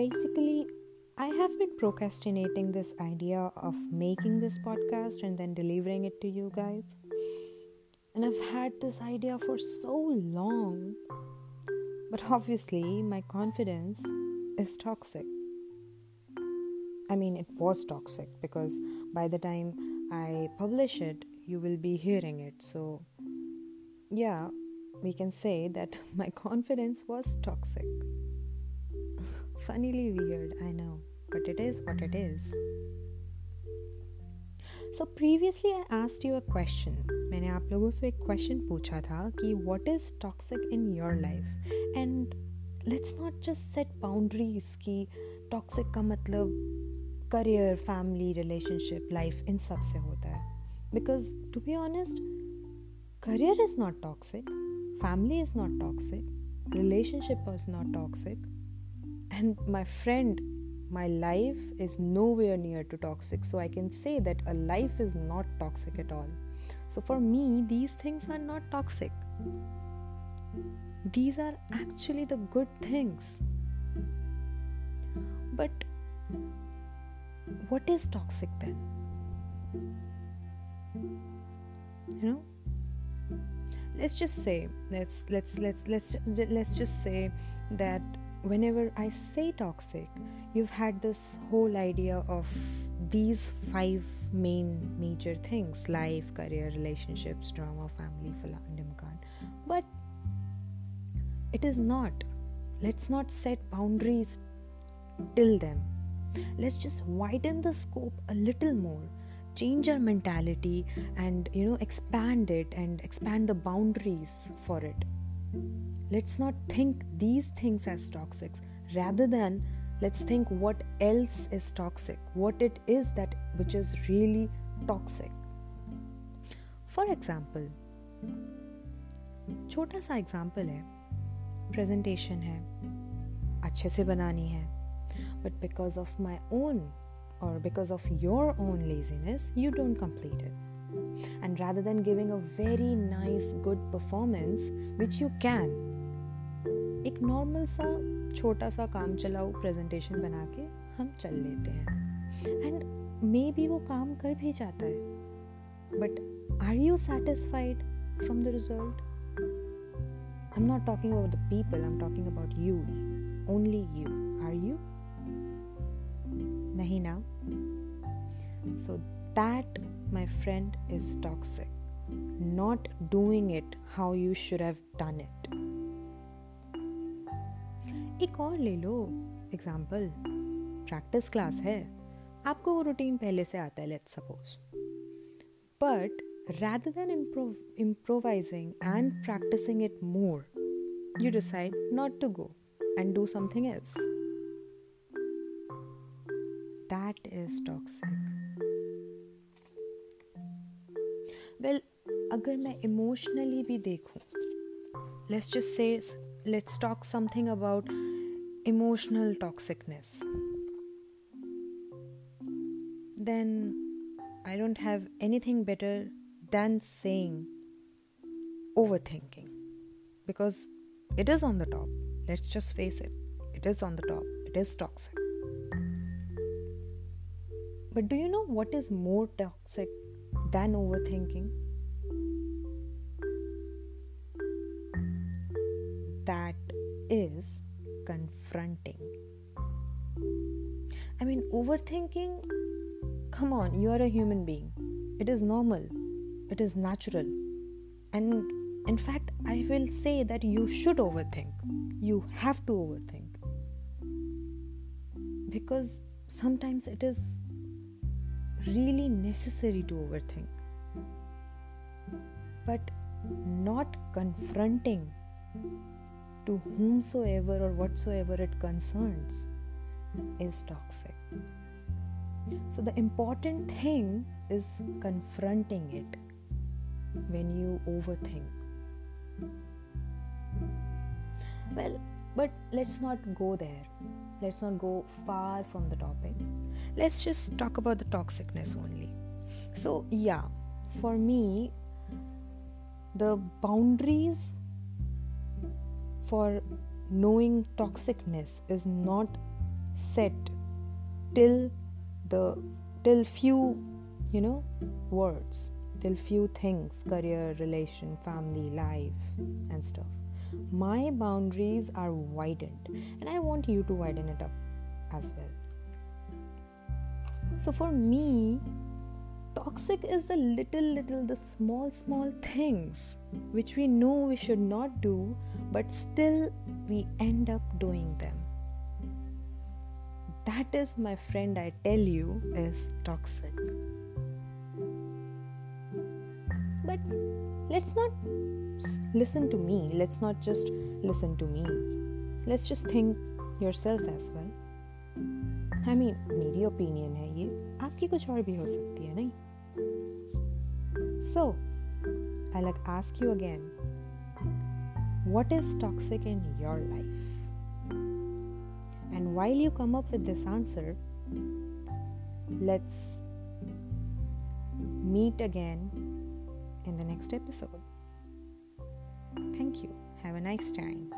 basically, I have been procrastinating this idea of making this podcast and then delivering it to you guys. And I've had this idea for so long. But obviously, my confidence is toxic. I mean, it was toxic because by the time I publish it, you will be hearing it. So, yeah, we can say that my confidence was toxic. funnily weird, I know, but it is what it is. So previously I asked you a question मैंने आप लोगों से एक question पूछा था कि what is toxic in your life and let's not just set boundaries कि toxic का मतलब करियर फैमिली रिलेशनशिप लाइफ इन सबसे होता है. Because to be honest career is not toxic family is not toxic relationship is not toxic and my friend, my life is nowhere near to toxic. So I can say that a life is not toxic at all. So for me, these things are not toxic. These are actually the good things. But what is toxic then? You know? let's just say let's let's let's let's let's just say that whenever i say toxic you've had this whole idea of these five main major things life career relationships drama family philandemukan but it is not. Let's not set boundaries till them let's just widen the scope a little more change our mentality and you know expand it and expand the boundaries for it let's not think these things as toxic rather than let's think what else is toxic what it is that which is really toxic for example छोटा सा example है presentation है अच्छे से बनानी है but because of my own or because of your own laziness, you don't complete it. And rather than giving a very nice, good performance, which you can, normal सा, छोटा सा काम चलाओ प्रेजेंटेशन बना के, हम चल लेते हैं। एंड मे बी वो काम कर भी जाता है। But are you satisfied from the result I am not talking about the people I am talking about you only you are you नहीं ना? So that my friend is toxic not doing it how you should have done it. एक और ले लो। Example practice class है। आपको वो routine पहले से आता है let suppose but rather than improvising and practising it more you decide not to go and do something else that is toxic well अगर मैं इमोशनली भी देखूँ let's just say let's talk something about emotional toxicness then I don't have anything better than saying overthinking because it is on the top. Let's just face it. It is on the top. It is toxic. But do you know what is more toxic than overthinking? Is confronting. I mean, overthinking, come on, you are a human being. It is normal, it is natural. And in fact, I will say that you should overthink. You have to overthink. Because sometimes it is really necessary to overthink. But not confronting to whomsoever or whatsoever it concerns is toxic. So, the important thing is confronting it when you overthink. Well, but let's not go there. Let's not go far from the topic let's just talk about the toxicness only. So, yeah, for me, the boundaries for knowing toxicness is not set till the till few you know words till few things career relation family life and stuff. My boundaries are widened and i want you to widen it up as well. So for me toxic is the little little the small small things which we know we should not do but still we end up doing them that is my friend i tell you is toxic but let's not listen to me let's not just listen to me let's just think yourself as well I mean मेरी opinion है ये आपकी कुछ और भी हो सकती है नहीं so I like ask you again what is toxic in your life? And while you come up with this answer, let's meet again in the next episode. Thank you. Have a nice time.